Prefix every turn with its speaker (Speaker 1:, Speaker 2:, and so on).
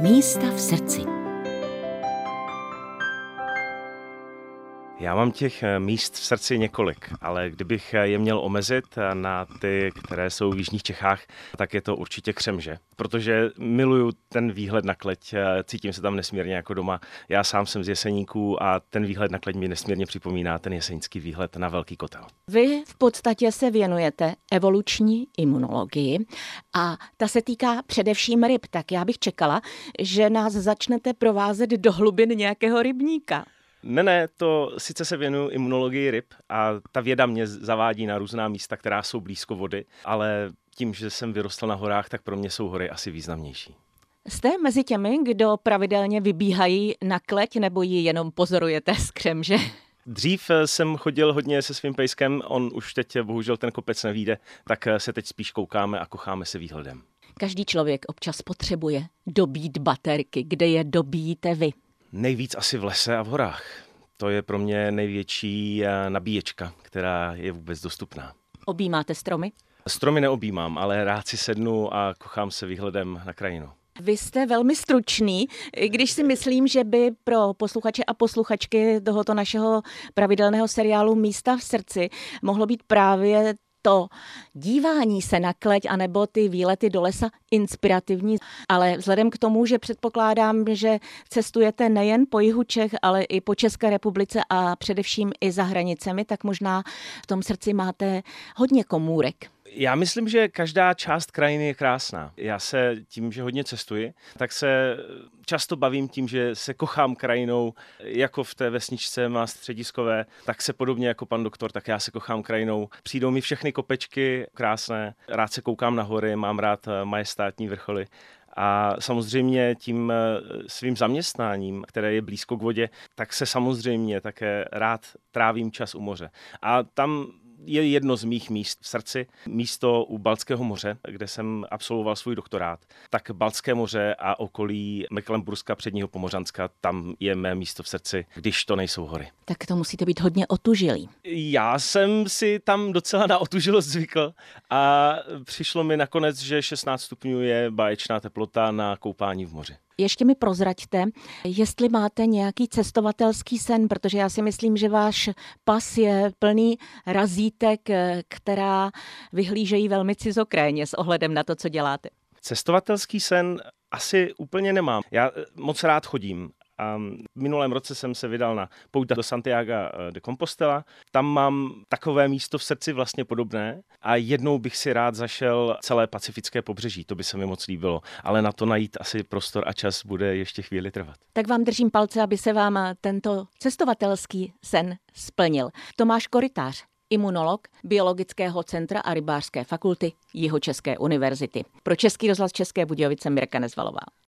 Speaker 1: Místa v srdci.
Speaker 2: Já mám těch eh, míst v srdci několik, ale kdybych eh, je měl omezit eh, na ty, které jsou v Jižních Čechách, tak je to určitě Křemže, protože miluju ten výhled na kleť, cítím se tam nesmírně jako doma. Já sám jsem z Jeseníků a ten výhled na kleť mi nesmírně připomíná ten jesenický výhled na Velký kotel.
Speaker 1: Vy v podstatě se věnujete evoluční imunologii a ta se týká především ryb, tak já bych čekala, že nás začnete provázet do hlubin nějakého rybníka.
Speaker 2: Ne, ne, to sice se věnuju imunologii ryb a ta věda mě zavádí na různá místa, která jsou blízko vody, ale tím, že jsem vyrostl na horách, tak pro mě jsou hory asi významnější.
Speaker 1: Jste mezi těmi, kdo pravidelně vybíhají na kleť nebo ji jenom pozorujete z křemže?
Speaker 2: Dřív jsem chodil hodně se svým pejskem, on už teď bohužel ten kopec nevíde, tak se teď spíš koukáme a kocháme se výhledem.
Speaker 1: Každý člověk občas potřebuje dobít baterky. Kde je dobíjíte vy?
Speaker 2: Nejvíc asi v lese a v horách. To je pro mě největší eh, nabíječka, která je vůbec dostupná.
Speaker 1: Objímáte stromy?
Speaker 2: Stromy neobjímám, ale rád si sednu a kochám se výhledem na krajinu.
Speaker 1: Vy jste velmi stručný, když si myslím, že by pro posluchače a posluchačky tohoto našeho pravidelného seriálu Místa v srdci mohlo být právě to dívání se na kleť anebo ty výlety do lesa inspirativní, ale vzhledem k tomu, že předpokládám, že cestujete nejen po jihu Čech, ale i po České republice a především i za hranicemi, tak možná v tom srdci máte hodně komůrek.
Speaker 2: Já myslím, že každá část krajiny je krásná. Já se tím, že hodně cestuji, tak se často bavím tím, že se kochám krajinou, jako v té vesničce má střediskové, tak se podobně jako pan doktor, tak já se kochám krajinou. Přijdou mi všechny kopečky krásné, rád se koukám na hory, mám rád eh, majestátní vrcholy. A samozřejmě tím eh, svým zaměstnáním, které je blízko k vodě, tak se samozřejmě také rád trávím čas u moře. A tam je jedno z mých míst v srdci, místo u Balckého moře, kde jsem absolvoval svůj doktorát. Tak Balcké moře a okolí Mecklenburska, předního Pomořanska, tam je mé místo v srdci, když to nejsou hory.
Speaker 1: Tak to musíte být hodně otužilý.
Speaker 2: Já jsem si tam docela na otužilost zvykl a přišlo mi nakonec, že 16 stupňů je báječná teplota na koupání v moři.
Speaker 1: Ještě mi prozraďte, jestli máte nějaký cestovatelský sen, protože já si myslím, že váš pas je plný razítek, která vyhlížejí velmi cizokréně s ohledem na to, co děláte.
Speaker 2: Cestovatelský sen asi úplně nemám. Já moc rád chodím a v minulém roce jsem se vydal na pouť do Santiago de Compostela. Tam mám takové místo v srdci vlastně podobné a jednou bych si rád zašel celé pacifické pobřeží. To by se mi moc líbilo. Ale na to najít asi prostor a čas bude ještě chvíli trvat.
Speaker 1: Tak vám držím palce, aby se vám tento cestovatelský sen splnil. Tomáš Koritář, imunolog Biologického centra a rybářské fakulty Jihočeské univerzity. Pro Český rozhlas České Budějovice Mirka Nezvalová.